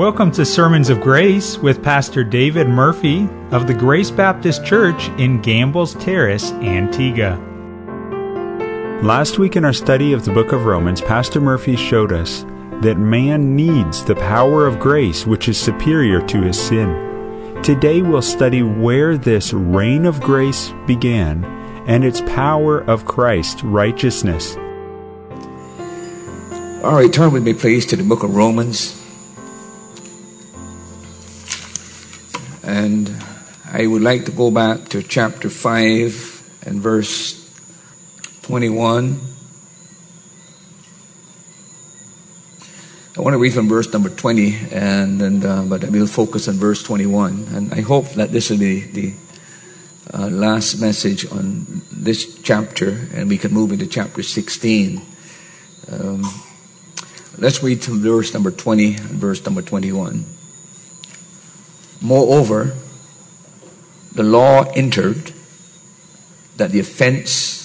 Welcome to Sermons of Grace with Pastor David Murphy of the Grace Baptist Church in Gambles Terrace, Antigua. Last week in our study of the book of Romans, Pastor Murphy showed us that man needs the power of grace which is superior to his sin. Today we'll study where this reign of grace began and its power of Christ's righteousness. All right, turn with me, please, to the book of Romans. I would like to go back to chapter 5 and verse 21. I want to read from verse number 20, and, and uh, but I will focus on verse 21. And I hope that this will be the uh, last message on this chapter, and we can move into chapter 16. Um, let's read from verse number 20 and verse number 21. Moreover, the law entered that the offense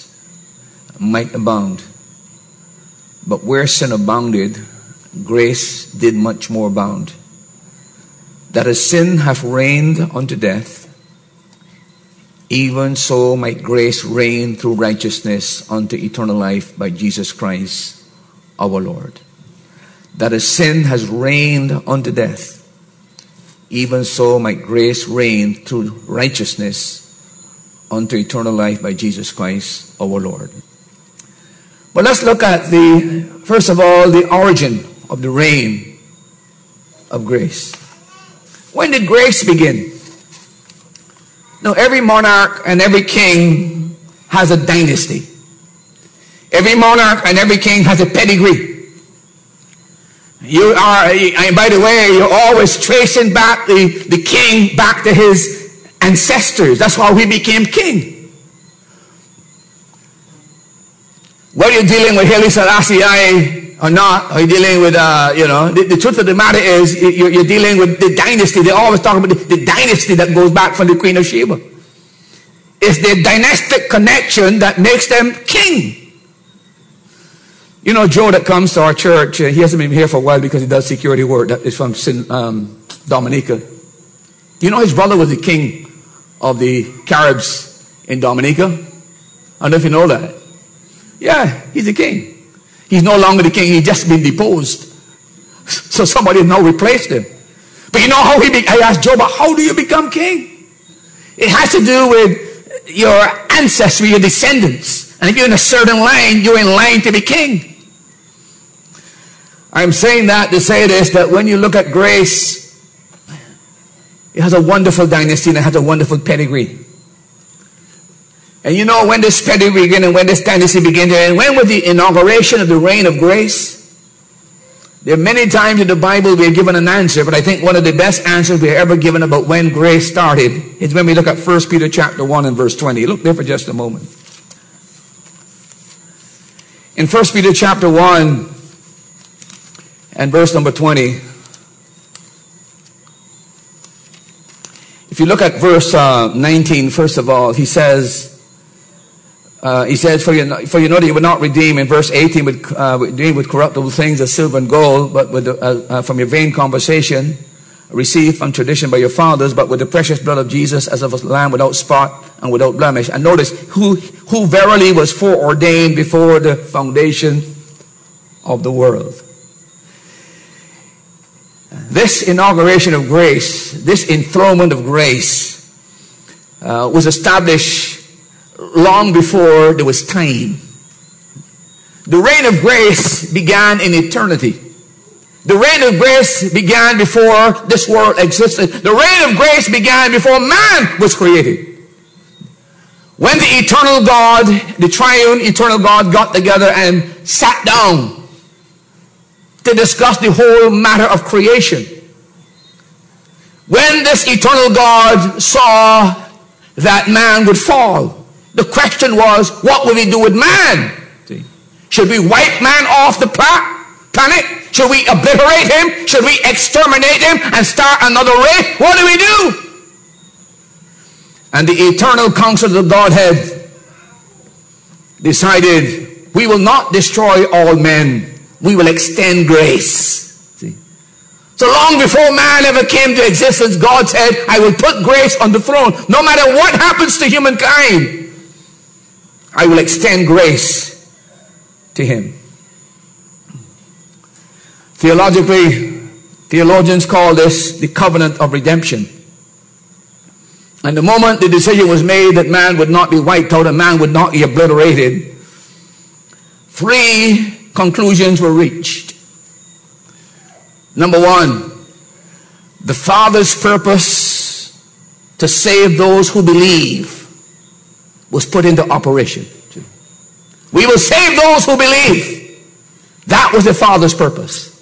might abound. But where sin abounded, grace did much more abound. That as sin hath reigned unto death, even so might grace reign through righteousness unto eternal life by Jesus Christ our Lord. That as sin has reigned unto death, even so might grace reign through righteousness unto eternal life by Jesus Christ our Lord. But let's look at the, first of all, the origin of the reign of grace. When did grace begin? Now, every monarch and every king has a dynasty. Every monarch and every king has a pedigree. You are, and by the way, you're always tracing back the, the king back to his ancestors. That's why we became king. Whether you're dealing with Haile Selassie or not, or you're dealing with, uh, you know, the, the, truth of the matter is you're, you're, dealing with the dynasty. They always talk about the, the dynasty that goes back from the Queen of Sheba. It's the dynastic connection that makes them king. You know, Joe that comes to our church, uh, he hasn't been here for a while because he does security work. That is from um, Dominica. You know, his brother was the king of the Caribs in Dominica. I don't know if you know that. Yeah, he's the king. He's no longer the king. He's just been deposed. So somebody now replaced him. But you know how he, be- I asked Job, how do you become king? It has to do with your ancestry, your descendants. And if you're in a certain line, you're in line to be king. I'm saying that to say this, that when you look at grace, it has a wonderful dynasty and it has a wonderful pedigree. And you know when this pedigree began and when this dynasty began, and when was the inauguration of the reign of grace? There are many times in the Bible we are given an answer, but I think one of the best answers we have ever given about when grace started is when we look at 1 Peter chapter 1 and verse 20. Look there for just a moment. In 1 Peter chapter 1, and verse number 20. If you look at verse uh, 19, first of all, he says, uh, he says, for you, for you know that you would not redeem, in verse 18, with, uh, with corruptible things as silver and gold, but with uh, uh, from your vain conversation, received from tradition by your fathers, but with the precious blood of Jesus as of a lamb without spot and without blemish. And notice, who, who verily was foreordained before the foundation of the world. This inauguration of grace, this enthronement of grace, uh, was established long before there was time. The reign of grace began in eternity. The reign of grace began before this world existed. The reign of grace began before man was created. When the eternal God, the triune eternal God got together and sat down to discuss the whole matter of creation. When this eternal God saw that man would fall, the question was, what will he do with man? Should we wipe man off the planet? Should we obliterate him? Should we exterminate him and start another race? What do we do? And the eternal council of the Godhead decided we will not destroy all men we will extend grace. So long before man ever came to existence, God said, I will put grace on the throne. No matter what happens to humankind, I will extend grace to him. Theologically, theologians call this the covenant of redemption. And the moment the decision was made that man would not be wiped out and man would not be obliterated, three conclusions were reached. Number one, the Father's purpose to save those who believe was put into operation. We will save those who believe. That was the Father's purpose.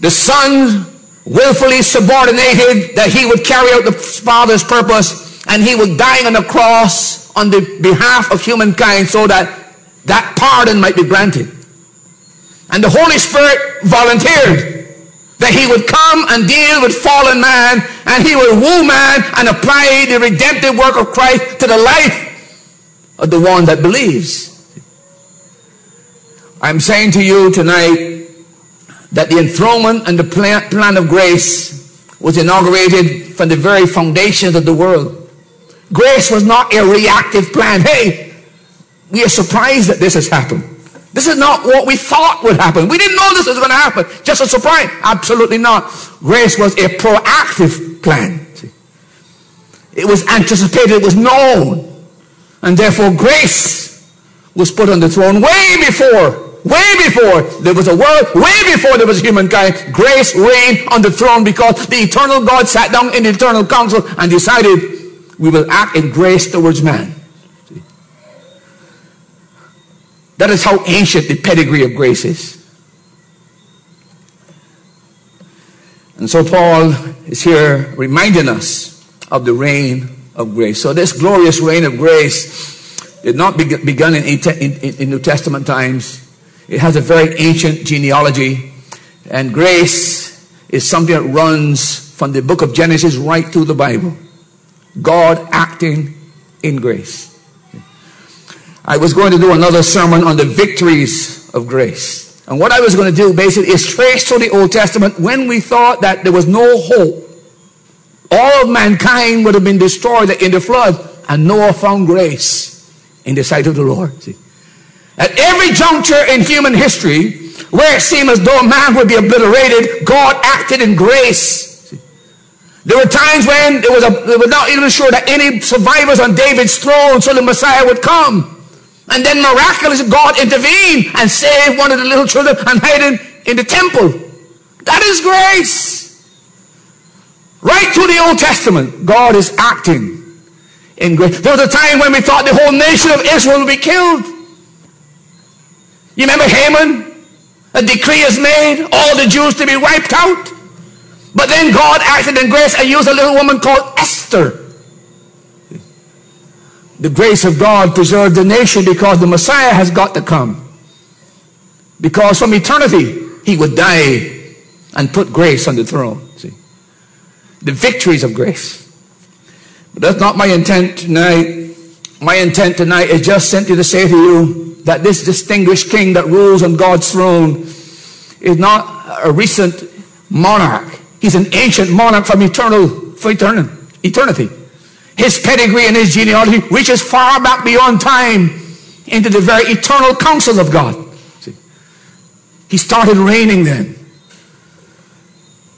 The Son willfully subordinated that he would carry out the Father's purpose and he would die on the cross on the behalf of humankind so that that pardon might be granted. And the Holy Spirit volunteered that he would come and deal with fallen man and he would woo man and apply the redemptive work of Christ to the life of the one that believes. I'm saying to you tonight that the enthronement and the plan, of grace was inaugurated from the very foundations of the world. Grace was not a reactive plan. Hey, we are surprised that this has happened. This is not what we thought would happen. We didn't know this was going to happen. Just a surprise. Absolutely not. Grace was a proactive plan. It was anticipated. It was known. And therefore grace was put on the throne way before way before there was a world, way before there was humankind, grace reigned on the throne because the eternal God sat down in the eternal council and decided we will act in grace towards man. That is how ancient the pedigree of grace is. And so Paul is here reminding us of the reign of grace. So this glorious reign of grace did not be begun in, in, in New Testament times. It has a very ancient genealogy. And grace is something that runs from the book of Genesis right through the Bible. God acting in grace. I was going to do another sermon on the victories of grace. And what I was going to do basically is trace through the Old Testament when we thought that there was no hope. All of mankind would have been destroyed in the flood, and Noah found grace in the sight of the Lord. See? At every juncture in human history, where it seemed as though man would be obliterated, God acted in grace. There were times when it was, a, not even sure that any survivors on David's throne so the Messiah would come. And then miraculously God intervened and saved one of the little children and hid him in the temple. That is grace. Right through the Old Testament, God is acting in grace. There was a time when we thought the whole nation of Israel would be killed. You remember Haman? A decree is made, all the Jews to be wiped out. But then God acted in grace and used a little woman called Esther the grace of God preserved the nation because the Messiah has got to come. Because from eternity, he would die and put grace on the throne. See? The victories of grace. But that's not my intent tonight. My intent tonight is just simply to say to you that this distinguished king that rules on God's throne is not a recent monarch. He's an ancient monarch from eternal, for eternity. His pedigree and his genealogy reaches far back beyond time into the very eternal counsel of God. See? He started reigning then.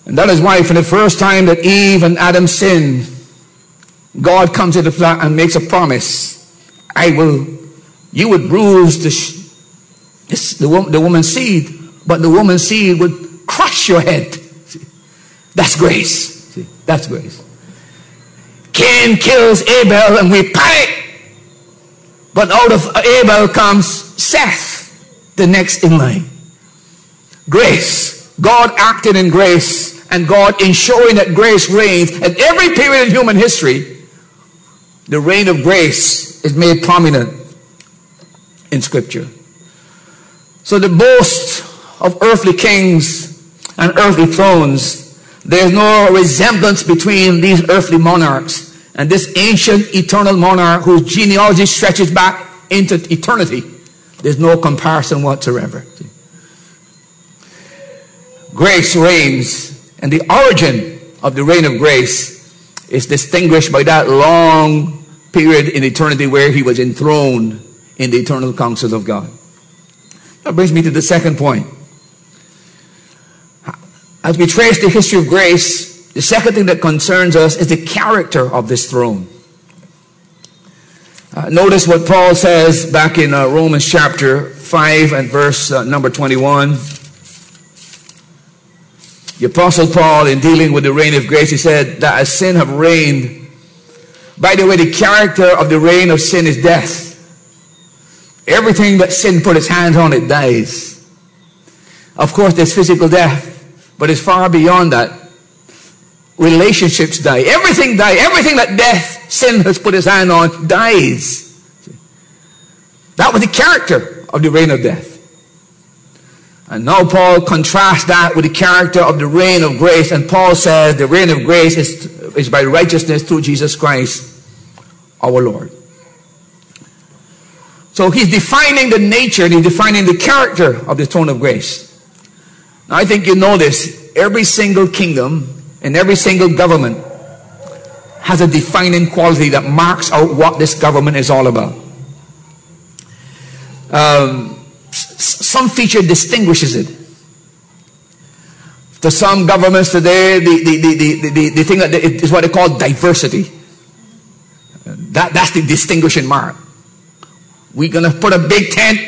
And that is why, for the first time that Eve and Adam sinned, God comes into play and makes a promise. I will, you would bruise the, the, the woman's seed, but the woman's seed would crush your head. See? That's grace. See? That's grace. Cain kills Abel and we panic. But out of Abel comes Seth, the next in line. Grace. God acted in grace and God ensuring that grace reigns at every period in human history. The reign of grace is made prominent in scripture. So the boast of earthly kings and earthly thrones there's no resemblance between these earthly monarchs and this ancient eternal monarch whose genealogy stretches back into eternity. There's no comparison whatsoever. Grace reigns and the origin of the reign of grace is distinguished by that long period in eternity where he was enthroned in the eternal counsel of God. That brings me to the second point. As we trace the history of grace, the second thing that concerns us is the character of this throne. Uh, notice what Paul says back in uh, Romans chapter 5 and verse uh, number 21. The Apostle Paul, in dealing with the reign of grace, he said that as sin have reigned, by the way, the character of the reign of sin is death. Everything that sin put its hands on, it dies. Of course, there's physical death, but it's far beyond that. Relationships die. Everything dies. Everything that death, sin has put its hand on, dies. That was the character of the reign of death. And now Paul contrasts that with the character of the reign of grace. And Paul says the reign of grace is, is by righteousness through Jesus Christ, our Lord. So he's defining the nature and he's defining the character of the throne of grace. Now I think you know this. Every single kingdom and every single government has a defining quality that marks out what this government is all about. Um, some feature distinguishes it. To some governments today, the, the, the, the, the, thing that is what they call diversity. That, that's the distinguishing mark. We're going to put a big tent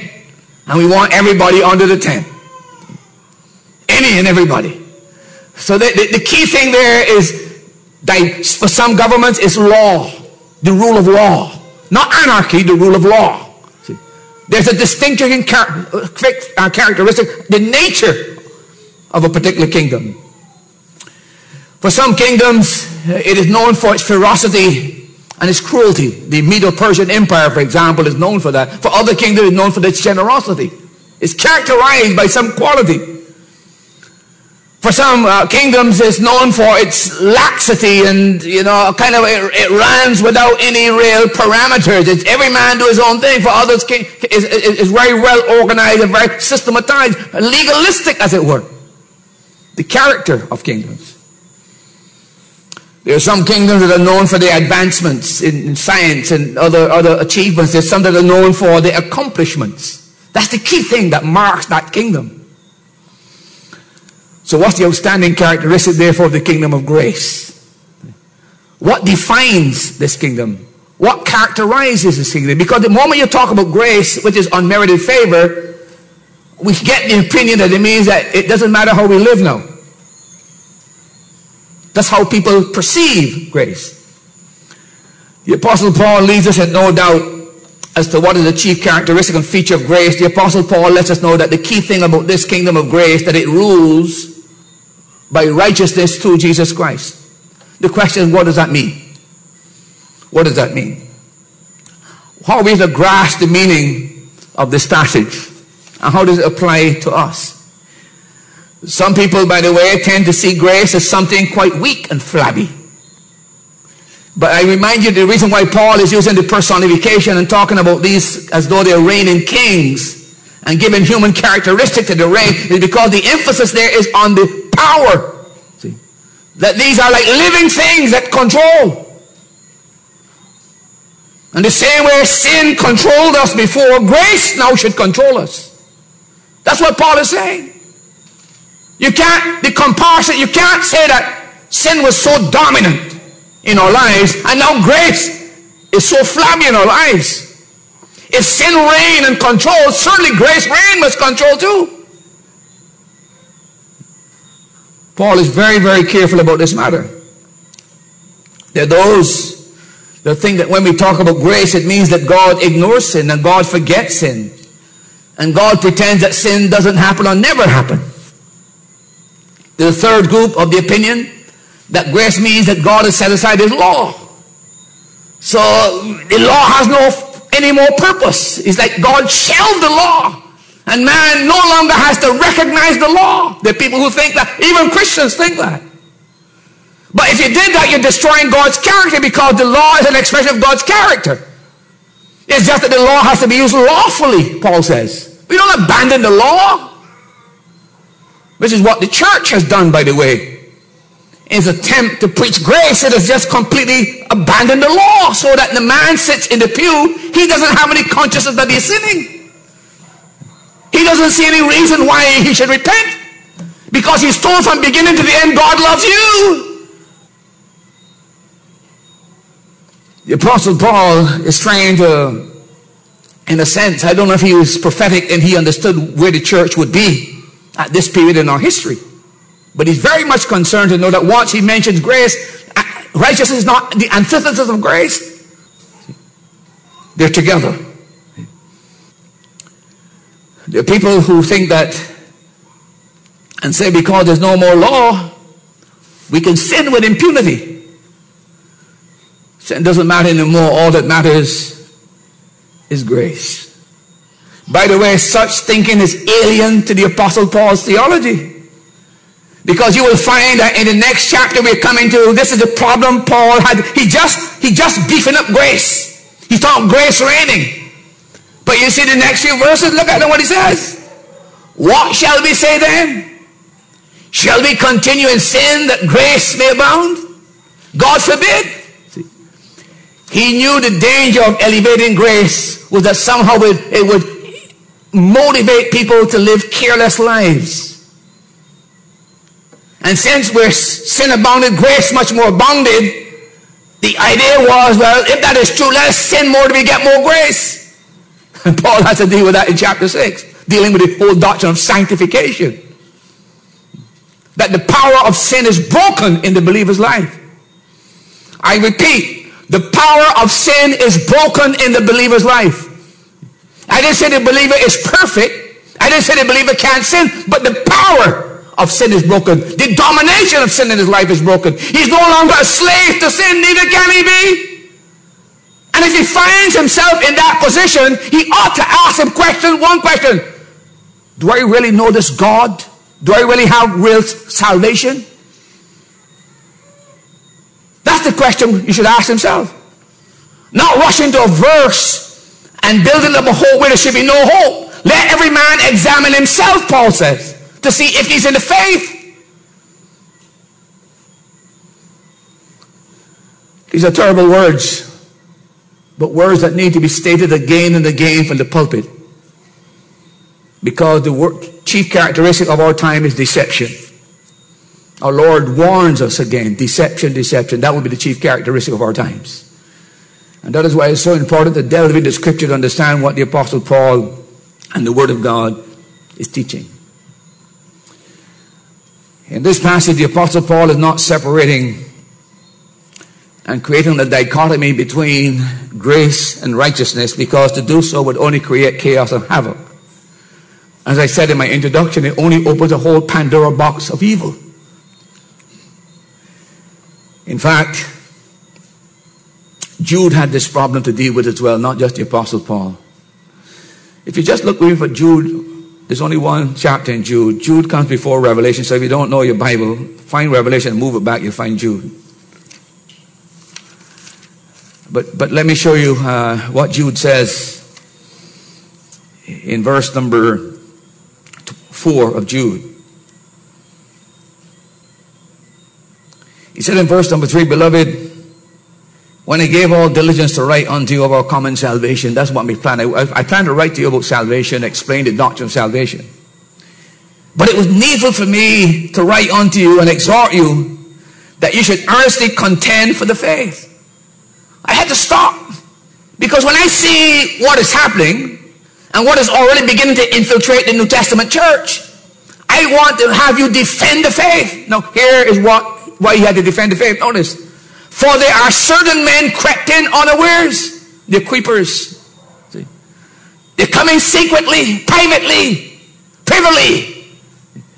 and we want everybody under the tent. Any and everybody. So the, the, the key thing there is, that for some governments, is law. The rule of law. Not anarchy, the rule of law. There's a distinguishing char- uh, characteristic, the nature of a particular kingdom. For some kingdoms, uh, it is known for its ferocity and its cruelty. The Medo-Persian Empire, for example, is known for that. For other kingdoms, it's known for its generosity. It's characterized by some quality. For some uh, kingdoms, it's known for its laxity and, you know, kind of it, it runs without any real parameters. It's every man do his own thing. For others, it's, it's very well organized and very systematized, legalistic, as it were. The character of kingdoms. There are some kingdoms that are known for their advancements in science and other, other achievements. There's some that are known for their accomplishments. That's the key thing that marks that kingdom. So what's the outstanding characteristic therefore of the kingdom of grace? What defines this kingdom? What characterizes this kingdom? Because the moment you talk about grace, which is unmerited favor, we get the opinion that it means that it doesn't matter how we live now. That's how people perceive grace. The Apostle Paul leads us in no doubt as to what is the chief characteristic and feature of grace. The Apostle Paul lets us know that the key thing about this kingdom of grace, that it rules by righteousness through Jesus Christ. The question is, what does that mean? What does that mean? How are we to grasp the meaning of this passage? And how does it apply to us? Some people, by the way, tend to see grace as something quite weak and flabby. But I remind you the reason why Paul is using the personification and talking about these as though they're reigning kings and giving human characteristic to the reign is because the emphasis there is on the power. See? That these are like living things that control. And the same way sin controlled us before, grace now should control us. That's what Paul is saying. You can't, the comparison, you can't say that sin was so dominant in our lives and now grace is so flabby in our lives. If sin reigned and controlled, certainly grace reign must control too. Paul is very, very careful about this matter. There are those that think that when we talk about grace, it means that God ignores sin and God forgets sin. And God pretends that sin doesn't happen or never happen. The third group of the opinion that grace means that God has set aside his law. So the law has no any more purpose. It's like God shelved the law. And man no longer has to recognize the law. Are people who think that. Even Christians think that. But if you did that, you're destroying God's character because the law is an expression of God's character. It's just that the law has to be used lawfully, Paul says. We don't abandon the law. Which is what the church has done, by the way. in his attempt to preach grace, it has just completely abandoned the law so that the man sits in the pew, he doesn't have any consciousness that he's sinning. He doesn't see any reason why he should repent. Because he's told from beginning to the end, God loves you. The Apostle Paul is trying to, in a sense, I don't know if he was prophetic and he understood where the church would be at this period in our history. But he's very much concerned to know that once he mentions grace, uh, righteousness is not the antithesis of grace. They're together. There are people who think that and say because there's no more law, we can sin with impunity. Sin doesn't matter anymore. All that matters is grace. By the way, such thinking is alien to the Apostle Paul's theology. Because you will find that in the next chapter we're coming to, this is the problem Paul had. He just, he just beefing up grace. He's talking grace reigning. But you see the next few verses, look at what he says. What shall we say then? Shall we continue in sin that grace may abound? God forbid. See, he knew the danger of elevating grace was that somehow it, it would motivate people to live careless lives. And since where sin abounded, grace much more abounded, the idea was, well, if that is true, let us sin more to get more grace. And Paul has to deal with that in chapter 6, dealing with the whole doctrine of sanctification that the power of sin is broken in the believer's life. I repeat, the power of sin is broken in the believer's life. I didn't say the believer is perfect. I didn't say the believer can't sin, but the power of sin is broken. The domination of sin in his life is broken. He's no longer a slave to sin, neither can he be. And if he finds himself in that position, he ought to ask him question, one question. Do I really know this God? Do I really have real salvation? That's the question you should ask himself. Not rush into a verse and building up a hope where there should be no hope. Let every man examine himself, Paul says, to see if he's in the faith. These are terrible words, but words that need to be stated again and again from the pulpit. Because the chief characteristic of our time is deception. Our Lord warns us again deception, deception. That would be the chief characteristic of our times. And that is why it's so important to delve into Scripture to understand what the Apostle Paul and the Word of God is teaching. In this passage, the Apostle Paul is not separating and creating a dichotomy between grace and righteousness because to do so would only create chaos and havoc. As I said in my introduction, it only opens a whole Pandora box of evil. In fact, Jude had this problem to deal with as well, not just the Apostle Paul. If you just look for Jude, there's only one chapter in Jude. Jude comes before Revelation, so if you don't know your Bible, find Revelation and move it back, you'll find Jude. But, but let me show you uh, what Jude says in verse number 4 of Jude. He said in verse number 3, Beloved, when I gave all diligence to write unto you our common salvation, that's what we plan. I, I plan to write to you about salvation, explain the doctrine of salvation. But it was needful for me to write unto you and exhort you that you should earnestly contend for the faith. I had to stop. Because when I see what is happening, and what is already beginning to infiltrate the New Testament church. I want to have you defend the faith. Now, here is what why you had to defend the faith. Notice. For there are certain men crept in unawares. They're creepers. See? They're coming secretly, privately, privily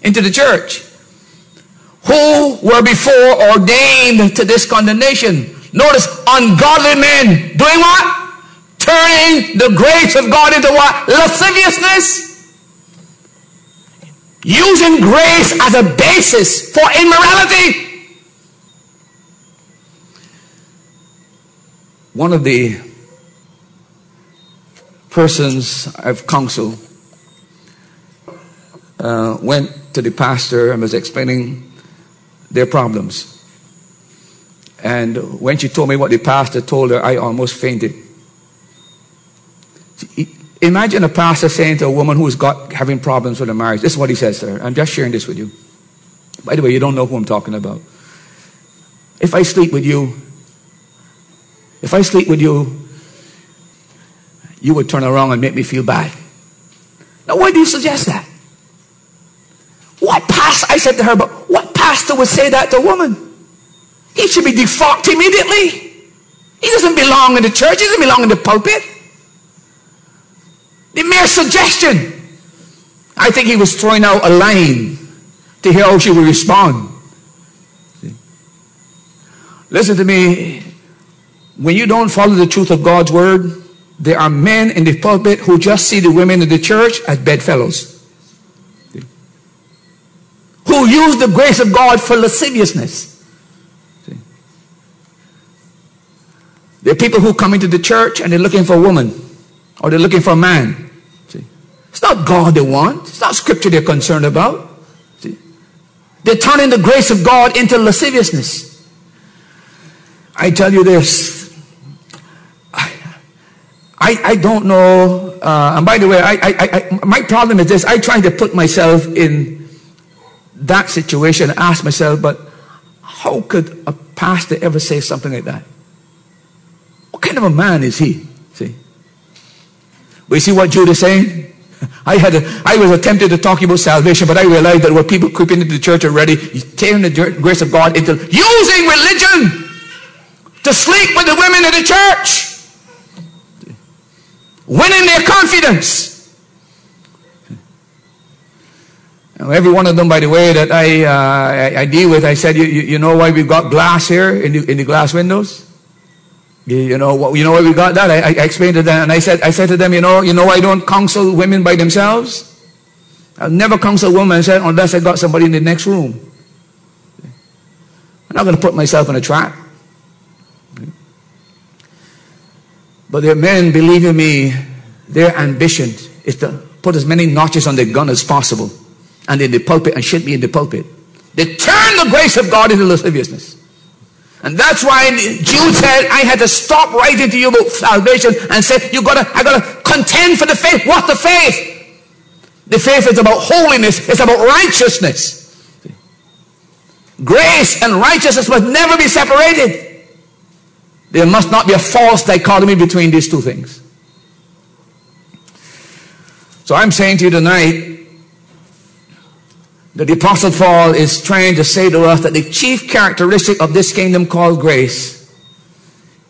into the church. Who were before ordained to this condemnation. Notice, ungodly men doing what? turning the grace of God into what? Lasciviousness. Using grace as a basis for immorality. One of the persons I've counseled uh, went to the pastor and was explaining their problems. And when she told me what the pastor told her, I almost fainted. Imagine a pastor saying to a woman who's got having problems with her marriage. This is what he says to her. I'm just sharing this with you. By the way, you don't know who I'm talking about. If I sleep with you, if I sleep with you, you would turn around and make me feel bad. Now, why do you suggest that? What pastor, I said to her, but what pastor would say that to a woman? He should be defunct immediately. He doesn't belong in the church, he doesn't belong in the pulpit. The mere suggestion. I think he was throwing out a line to hear how she would respond. Listen to me. When you don't follow the truth of God's word, there are men in the pulpit who just see the women in the church as bedfellows. Who use the grace of God for lasciviousness. There are people who come into the church and they're looking for a woman or they're looking for a man. See? It's not God they want. It's not scripture they're concerned about. See? They're turning the grace of God into lasciviousness. I tell you this. I, I, don't know. Uh, and by the way, I, I, I, my problem is this. I try to put myself in that situation and ask myself, but how could a pastor ever say something like that? What kind of a man is he? See? You see what Jude is saying? I had a, I was attempted to talk about salvation, but I realized that were people creeping into the church already, tearing the grace of God into using religion to sleep with the women in the church, winning their confidence. Every one of them, by the way, that I, uh, I, I, deal with, I said, you, you, you, know why we've got glass here in the, in the glass windows? You, know, you know why we got that? I, I explained to them, and I said, I said to them, you know, you know I don't counsel women by themselves? I'll never counsel a woman said, unless I got somebody in the next room. I'm not going to put myself in a trap. But their men, believe in me, their ambition is to put as many notches on their gun as possible. And in the pulpit and should me in the pulpit. They turn the grace of God into lasciviousness. And that's why Jude said, I had to stop writing to you about salvation and said, you gotta, I gotta contend for the faith. What the faith? The faith is about holiness. It's about righteousness. Grace and righteousness must never be separated. There must not be a false dichotomy between these two things. So I'm saying to you tonight that the Apostle Paul is trying to say to us that the chief characteristic of this kingdom called grace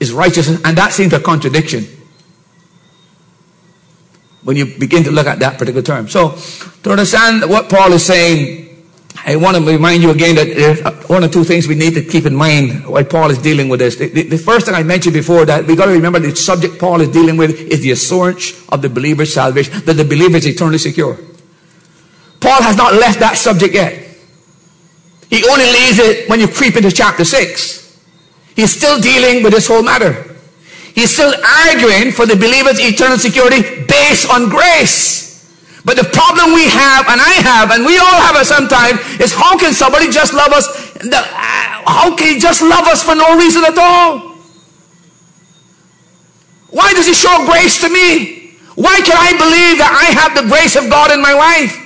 is righteousness, and that seems a contradiction when you begin to look at that particular term. So, to understand what Paul is saying, I want to remind you again that there's one or two things we need to keep in mind while Paul is dealing with this. The, the, the first thing I mentioned before that we got to remember the subject Paul is dealing with is the assurance of the believer's salvation, that the believer is eternally secure. Paul has not left that subject yet. He only leaves it when you creep into chapter 6. He's still dealing with this whole matter. He's still arguing for the believer's eternal security based on grace. But the problem we have, and I have, and we all have it sometimes, is how can somebody just love us? Uh, how can he just love us for no reason at all? Why does he show grace to me? Why can I believe that I have the grace of God in my life?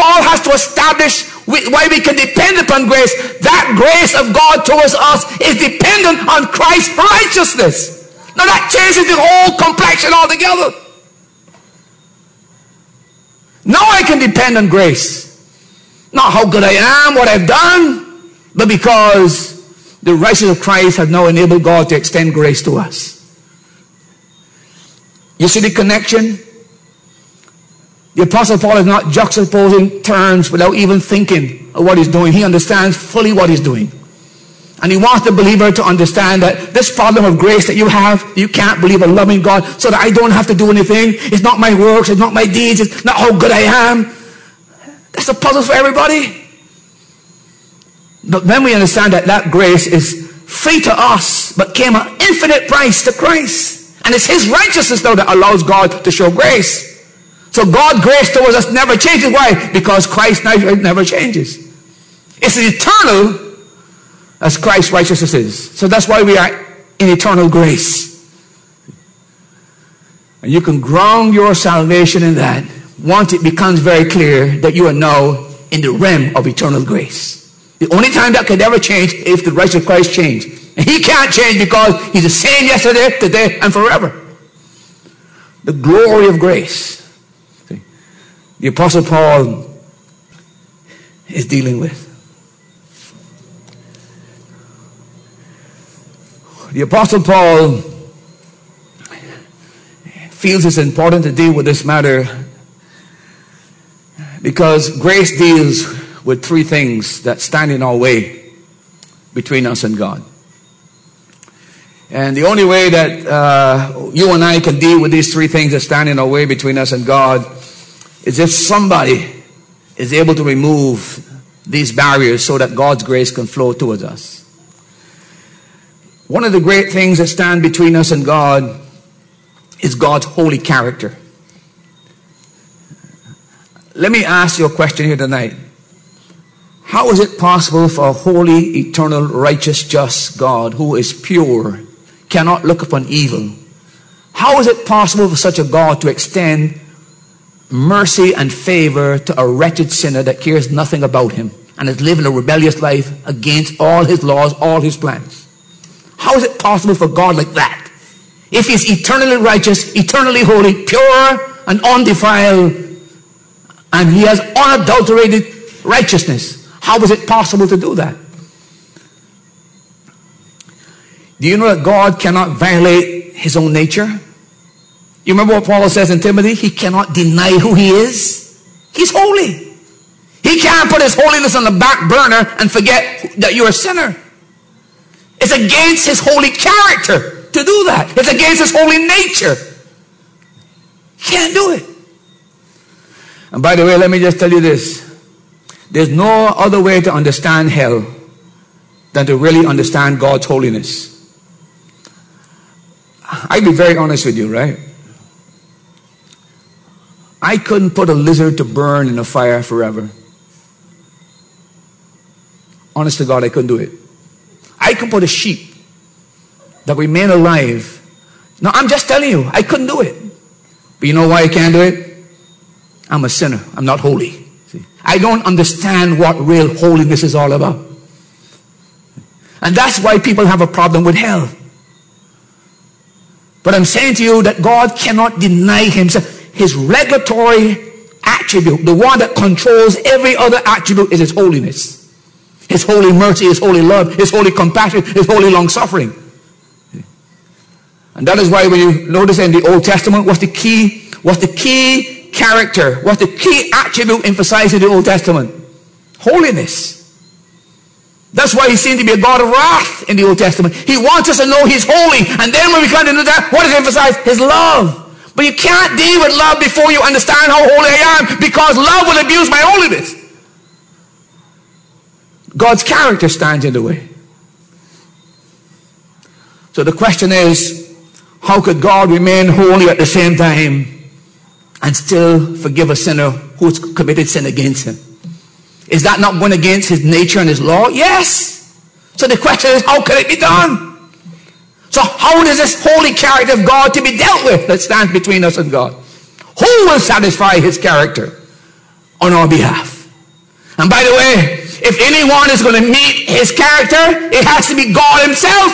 Paul has to establish why we can depend upon grace. That grace of God towards us is dependent on Christ's righteousness. Now that changes the whole complexion altogether. Now I can depend on grace. Not how good I am, what I've done, but because the righteousness of Christ has now enabled God to extend grace to us. You see the connection? The Apostle Paul is not juxtaposing terms without even thinking of what he's doing. He understands fully what he's doing. And he wants the believer to understand that this problem of grace that you have, you can't believe a loving God so that I don't have to do anything. It's not my works, it's not my deeds, it's not how good I am. That's a puzzle for everybody. But then we understand that that grace is free to us, but came at infinite price to Christ. And it's his righteousness though, that allows God to show grace. So God's grace towards us never changes. Why? Because Christ never changes. It's eternal as Christ's righteousness is. So that's why we are in eternal grace. And you can ground your salvation in that once it becomes very clear that you are now in the realm of eternal grace. The only time that could ever change if the righteousness of Christ changed. And he can't change because he's the same yesterday, today, and forever. The glory of grace. The Apostle Paul is dealing with. The Apostle Paul feels it's important to deal with this matter because grace deals with three things that stand in our way between us and God. And the only way that uh, you and I can deal with these three things that stand in our way between us and God is if somebody is able to remove these barriers so that God's grace can flow towards us. One of the great things that stand between us and God is God's holy character. Let me ask you a question here tonight. How is it possible for a holy, eternal, righteous, just God who is pure, cannot look upon evil? How is it possible for such a God to extend mercy and favor to a wretched sinner that cares nothing about him and is living a rebellious life against all his laws, all his plans? How is it possible for God like that? If he's eternally righteous, eternally holy, pure and undefiled, and he has unadulterated righteousness, how is it possible to do that? Do you know that God cannot violate his own nature? You remember what Paul says in Timothy? He cannot deny who he is. He's holy. He can't put his holiness on the back burner and forget that you're a sinner. It's against his holy character to do that. It's against his holy nature. He can't do it. And by the way, let me just tell you this. There's no other way to understand hell than to really understand God's holiness. I'll be very honest with you, right? I couldn't put a lizard to burn in a fire forever. Honest to God, I couldn't do it. I could put a sheep that remain alive. No, I'm just telling you, I couldn't do it. But you know why I can't do it? I'm a sinner. I'm not holy. See? I don't understand what real holiness is all about. And that's why people have a problem with hell. But I'm saying to you that God cannot deny himself. His regulatory attribute, the one that controls every other attribute, is his holiness. His holy mercy, His holy love, His holy compassion, His holy long suffering. And that is why when you notice in the Old Testament, what's the key, what's the key character, what's the key attribute emphasized in the Old Testament? Holiness. That's why he seemed to be a God of wrath in the Old Testament. He wants us to know he's holy. And then when we come into that, what is emphasized? His love. But you can't deal with love before you understand how holy I am because love will abuse my holiness. God's character stands in the way. So the question is, how could God remain holy at the same time and still forgive a sinner who's committed sin against him? Is that not going against his nature and his law? Yes. So the question is, how can it be done? So how does this holy character of God to be dealt with that stands between us and God? Who will satisfy his character on our behalf? And by the way, if anyone is going to meet his character, it has to be God himself.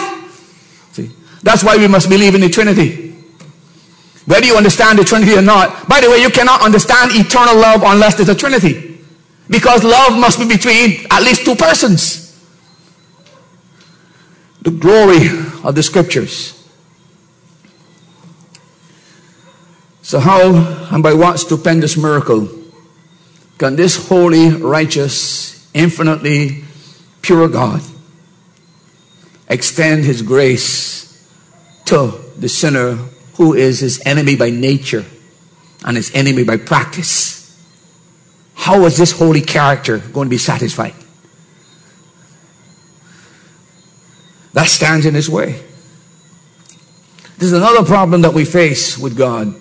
See, that's why we must believe in the Trinity. Whether you understand the Trinity or not. By the way, you cannot understand eternal love unless there's a Trinity. Because love must be between at least two persons. The glory of the scriptures. So how and by what stupendous miracle can this holy, righteous, infinitely pure God extend his grace to the sinner who is his enemy by nature and his enemy by practice. How is this holy character going to be satisfied? That stands in his way. There's another problem that we face with God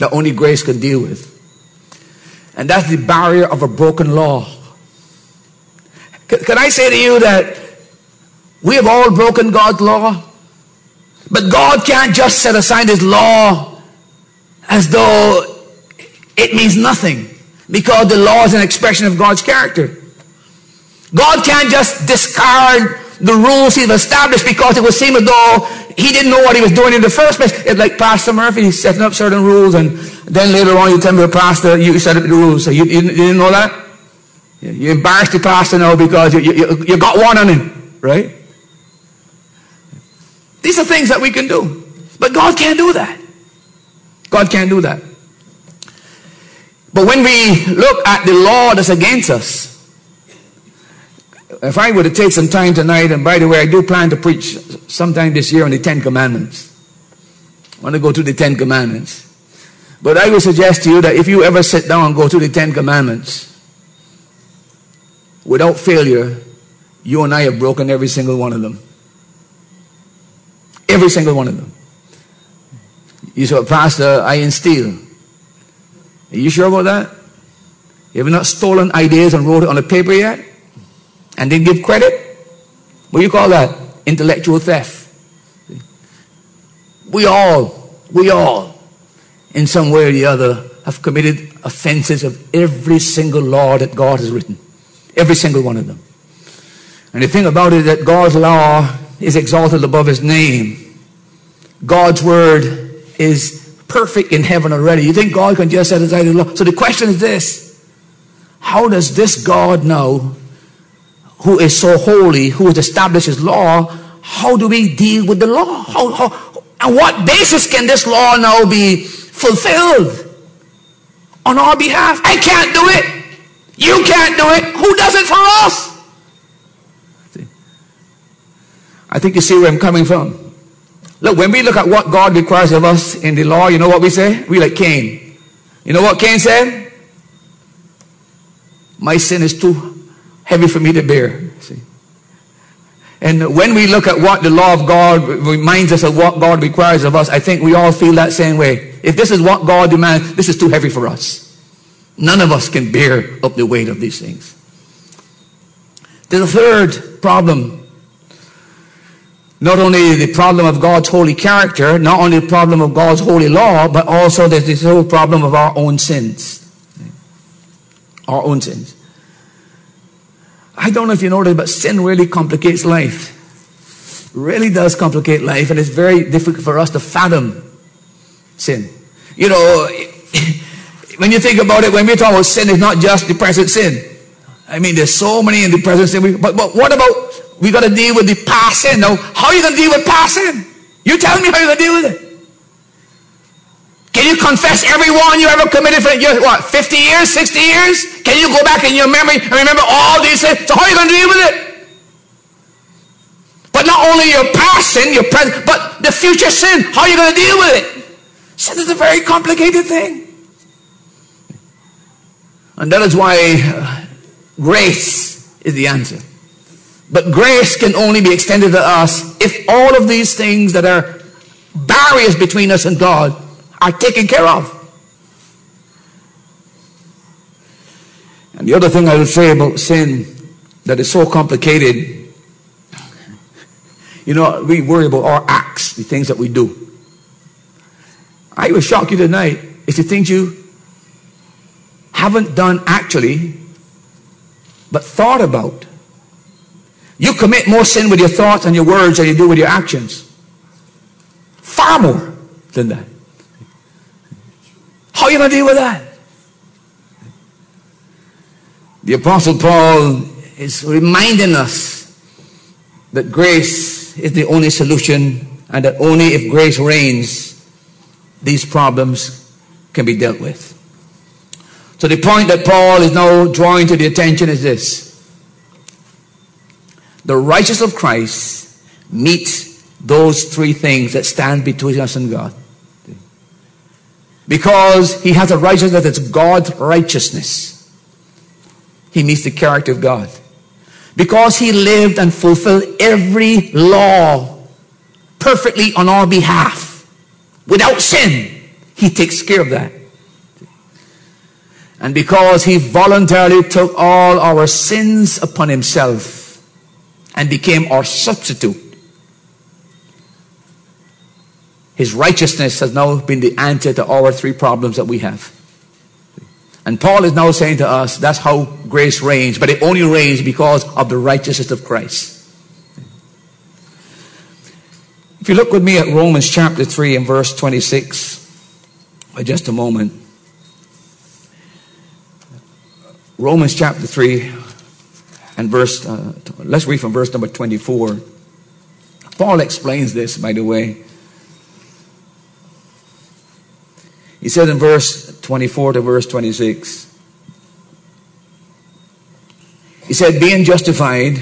that only grace can deal with. And that's the barrier of a broken law. Can I say to you that we have all broken God's law? But God can't just set aside His law as though it means nothing because the law is an expression of God's character. God can't just discard the rules He's established because it would seem as though He didn't know what He was doing in the first place. It's like Pastor Murphy setting up certain rules and then later on you tell me, the Pastor, you set up the rules. So you, you, you didn't know that? You embarrassed the pastor now because you, you, you got one on him, right? These are things that we can do. But God can't do that. God can't do that. But when we look at the law that's against us, if I were to take some time tonight, and by the way, I do plan to preach sometime this year on the Ten Commandments. I want to go through the Ten Commandments. But I would suggest to you that if you ever sit down and go through the Ten Commandments, without failure, you and I have broken every single one of them. Every single one of them. You said, Pastor, I instill. Are you sure about that? You have not stolen ideas and wrote it on a paper yet? And didn't give credit? What do you call that? Intellectual theft. We all, we all, in some way or the other, have committed offenses of every single law that God has written. Every single one of them. And the thing about it that God's law is exalted above his name. God's word is perfect in heaven already. You think God can just set aside his law? So the question is this. How does this God know who is so holy, who has established his law, how do we deal with the law? How, how, on what basis can this law now be fulfilled on our behalf? I can't do it. You can't do it. Who does it for us? I think you see where I'm coming from. Look, when we look at what God requires of us in the law, you know what we say? We like Cain. You know what Cain said? My sin is too heavy for me to bear. See? And when we look at what the law of God reminds us of what God requires of us, I think we all feel that same way. If this is what God demands, this is too heavy for us. None of us can bear up the weight of these things. There's a third problem. Not only the problem of God's holy character, not only the problem of God's holy law, but also there's this whole problem of our own sins. Our own sins. I don't know if you know this, but sin really complicates life. Really does complicate life, and it's very difficult for us to fathom sin. You know, when you think about it, when we talk about sin, it's not just the present sin. I mean, there's so many in the present sin. But, but what about we got to deal with the past sin? Now, how are you going to deal with past sin? You tell me how you're going to deal with it. Can you confess every one you ever committed for your, what, 50 years, 60 years? Can you go back in your memory and remember all these things? So how are you going to deal with it? But not only your past sin, your present, but the future sin. How are you going to deal with it? Sin is a very complicated thing. And that is why uh, grace is the answer. But grace can only be extended to us if all of these things that are barriers between us and God are taken care of. And the other thing I will say about sin that is so complicated, you know, we worry about our acts, the things that we do. I will shock you tonight. It's the things you haven't done actually, but thought about. You commit more sin with your thoughts and your words than you do with your actions. Far more than that. How are you going to deal with that? The Apostle Paul is reminding us that grace is the only solution and that only if grace reigns, these problems can be dealt with. So the point that Paul is now drawing to the attention is this. The righteousness of Christ meets those three things that stand between us and God. Because he has a righteousness that's God's righteousness. He meets the character of God. Because he lived and fulfilled every law perfectly on our behalf without sin, he takes care of that. And because he voluntarily took all our sins upon himself and became our substitute, his righteousness has now been the answer to all our three problems that we have. And Paul is now saying to us, that's how grace reigns, but it only reigns because of the righteousness of Christ. If you look with me at Romans chapter 3 and verse 26, for just a moment. Romans chapter 3 and verse, uh, let's read from verse number 24. Paul explains this, by the way. He said in verse 24 to verse 26, he said, being justified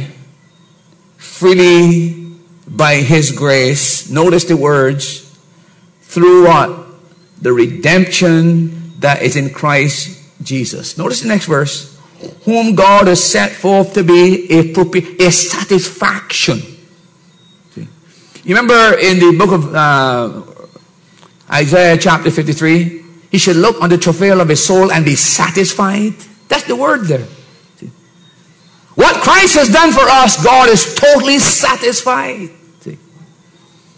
freely by his grace, notice the words, through what? The redemption that is in Christ Jesus. Notice the next verse. Whom God has set forth to be a, a satisfaction. See? You remember in the book of uh, Isaiah chapter 53, he should look on the travail of his soul and be satisfied. That's the word there. See? What Christ has done for us, God is totally satisfied. See?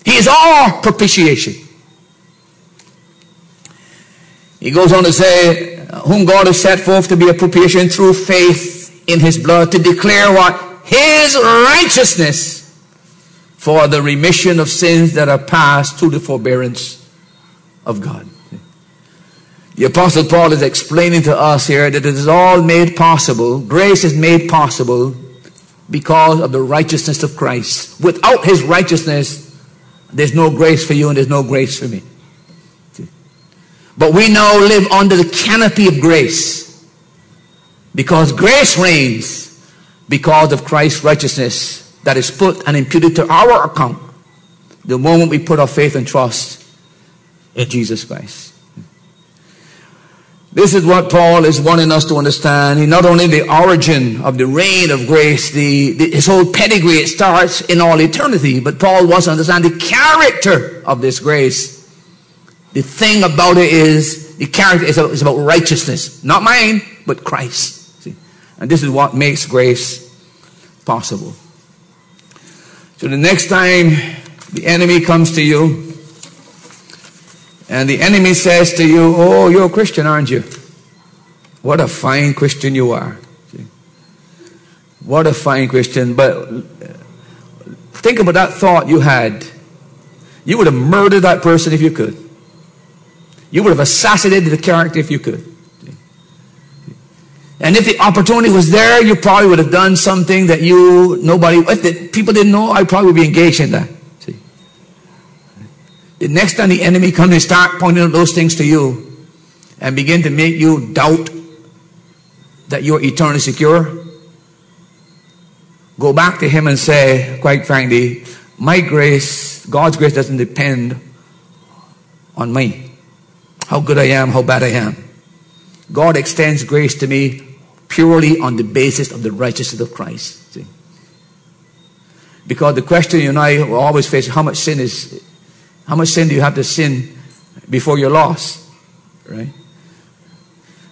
He is our propitiation. He goes on to say, uh, whom God has set forth to be a propitiation through faith in his blood to declare what? His righteousness for the remission of sins that are past through the forbearance of God. The apostle Paul is explaining to us here that it is all made possible. Grace is made possible because of the righteousness of Christ. Without his righteousness, there's no grace for you and there's no grace for me. But we now live under the canopy of grace because grace reigns because of Christ's righteousness that is put and imputed to our account the moment we put our faith and trust in Jesus Christ. This is what Paul is wanting us to understand. He not only the origin of the reign of grace, the, the, his whole pedigree, it starts in all eternity, but Paul wants to understand the character of this grace. The thing about it is, the character is, is about righteousness. Not mine, but Christ. See? And this is what makes grace possible. So the next time the enemy comes to you, and the enemy says to you, Oh, you're a Christian, aren't you? What a fine Christian you are. What a fine Christian. But uh, think about that thought you had. You would have murdered that person if you could. You would have assassinated the character if you could. And if the opportunity was there, you probably would have done something that you, nobody, if the, people didn't know, I'd probably be engaged in that. The next time the enemy comes and start pointing out those things to you and begin to make you doubt that you're eternally secure, go back to him and say, quite frankly, my grace, God's grace doesn't depend on me. How good I am, how bad I am. God extends grace to me purely on the basis of the righteousness of Christ. See? Because the question you and I will always face how much sin is how much sin do you have to sin before you're lost? Right?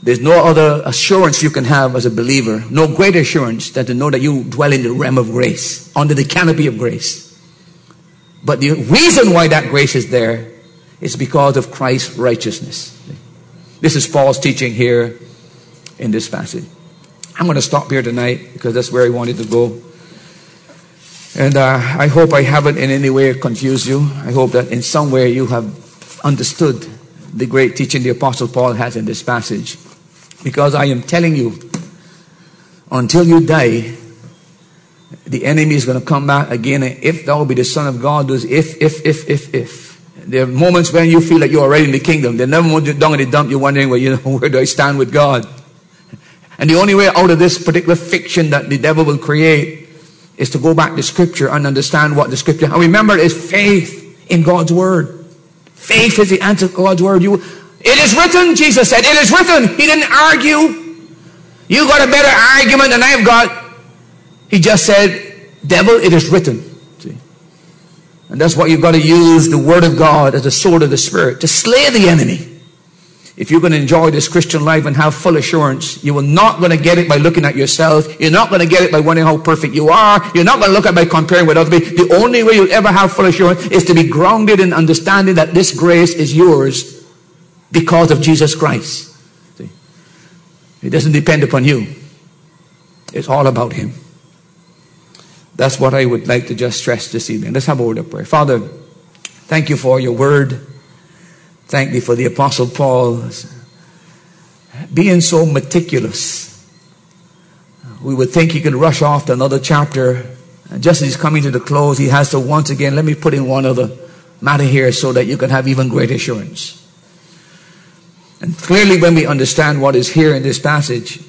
There's no other assurance you can have as a believer, no greater assurance than to know that you dwell in the realm of grace, under the canopy of grace. But the reason why that grace is there is because of Christ's righteousness. This is Paul's teaching here in this passage. I'm going to stop here tonight because that's where I wanted to go. And uh, I hope I haven't in any way confused you. I hope that in some way you have understood the great teaching the Apostle Paul has in this passage. Because I am telling you, until you die, the enemy is going to come back again. And if thou be the Son of God, does if, if, if, if, if. There are moments when you feel like you're already in the kingdom. There never moment down in the dump, you're wondering, well, you know, where do I stand with God? And the only way out of this particular fiction that the devil will create is to go back to scripture and understand what the scripture, and remember, it's faith in God's word. Faith is the answer to God's word. You, it is written, Jesus said, it is written. He didn't argue. You got a better argument than I've got. He just said, devil, it is written. See? And that's why you've got to use the word of God as a sword of the spirit to slay the enemy. If you're going to enjoy this Christian life and have full assurance, you are not going to get it by looking at yourself. You're not going to get it by wondering how perfect you are. You're not going to look at it by comparing with other people. The only way you'll ever have full assurance is to be grounded in understanding that this grace is yours because of Jesus Christ. See? It doesn't depend upon you. It's all about Him. That's what I would like to just stress this evening. Let's have a word of prayer. Father, thank you for your word. Thank you for the Apostle Paul being so meticulous. We would think he could rush off to another chapter. And just as he's coming to the close, he has to once again, let me put in one other matter here so that you can have even greater assurance. And clearly, when we understand what is here in this passage,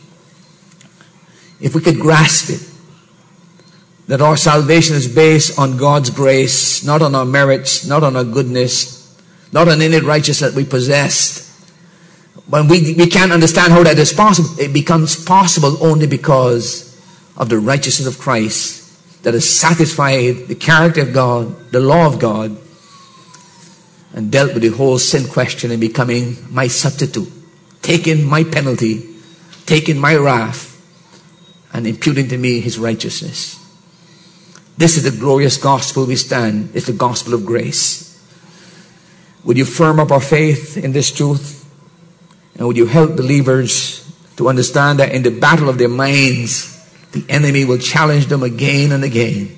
if we could grasp it, that our salvation is based on God's grace, not on our merits, not on our goodness, not an innate righteousness that we possessed. When we, we can't understand how that is possible, it becomes possible only because of the righteousness of Christ that has satisfied the character of God, the law of God, and dealt with the whole sin question and becoming my substitute, taking my penalty, taking my wrath, and imputing to me his righteousness. This is the glorious gospel we stand. It's the gospel of grace. Would you firm up our faith in this truth? And would you help believers to understand that in the battle of their minds, the enemy will challenge them again and again.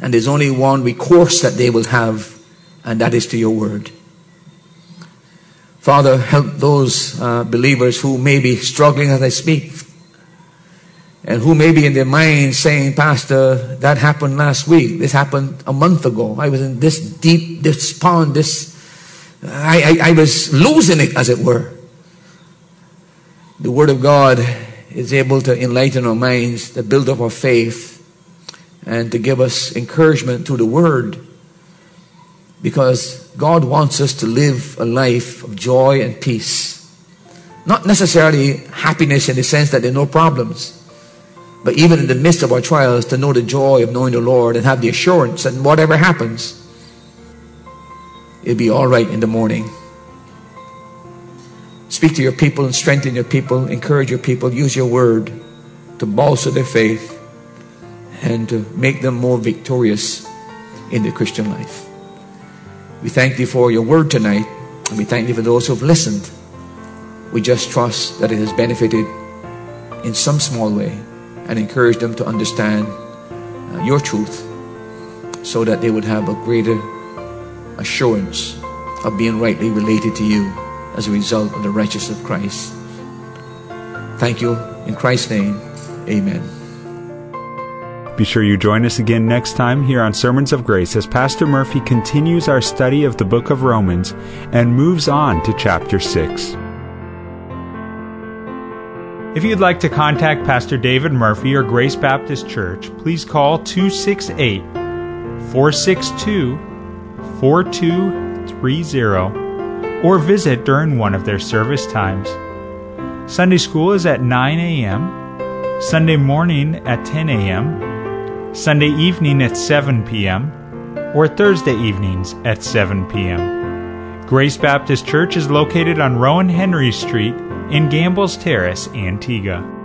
And there's only one recourse that they will have, and that is to your word. Father, help those uh, believers who may be struggling as I speak, and who may be in their mind saying, Pastor, that happened last week. This happened a month ago. I was in this deep, this pond, this I, I, I was losing it, as it were. The Word of God is able to enlighten our minds, to build up our faith, and to give us encouragement through the Word. Because God wants us to live a life of joy and peace. Not necessarily happiness in the sense that there are no problems, but even in the midst of our trials, to know the joy of knowing the Lord and have the assurance that whatever happens, it'll be all right in the morning. Speak to your people and strengthen your people, encourage your people, use your word to bolster their faith and to make them more victorious in the Christian life. We thank you for your word tonight, and we thank you for those who have listened. We just trust that it has benefited in some small way and encourage them to understand uh, your truth so that they would have a greater assurance of being rightly related to you as a result of the righteousness of Christ. Thank you. In Christ's name, amen. Be sure you join us again next time here on Sermons of Grace as Pastor Murphy continues our study of the book of Romans and moves on to chapter 6. If you'd like to contact Pastor David Murphy or Grace Baptist Church, please call 268 462 4230 or visit during one of their service times. Sunday school is at 9 a.m., Sunday morning at 10 a.m., Sunday evening at 7 p.m., or Thursday evenings at 7 p.m. Grace Baptist Church is located on Rowan Henry Street in Gambles Terrace, Antigua.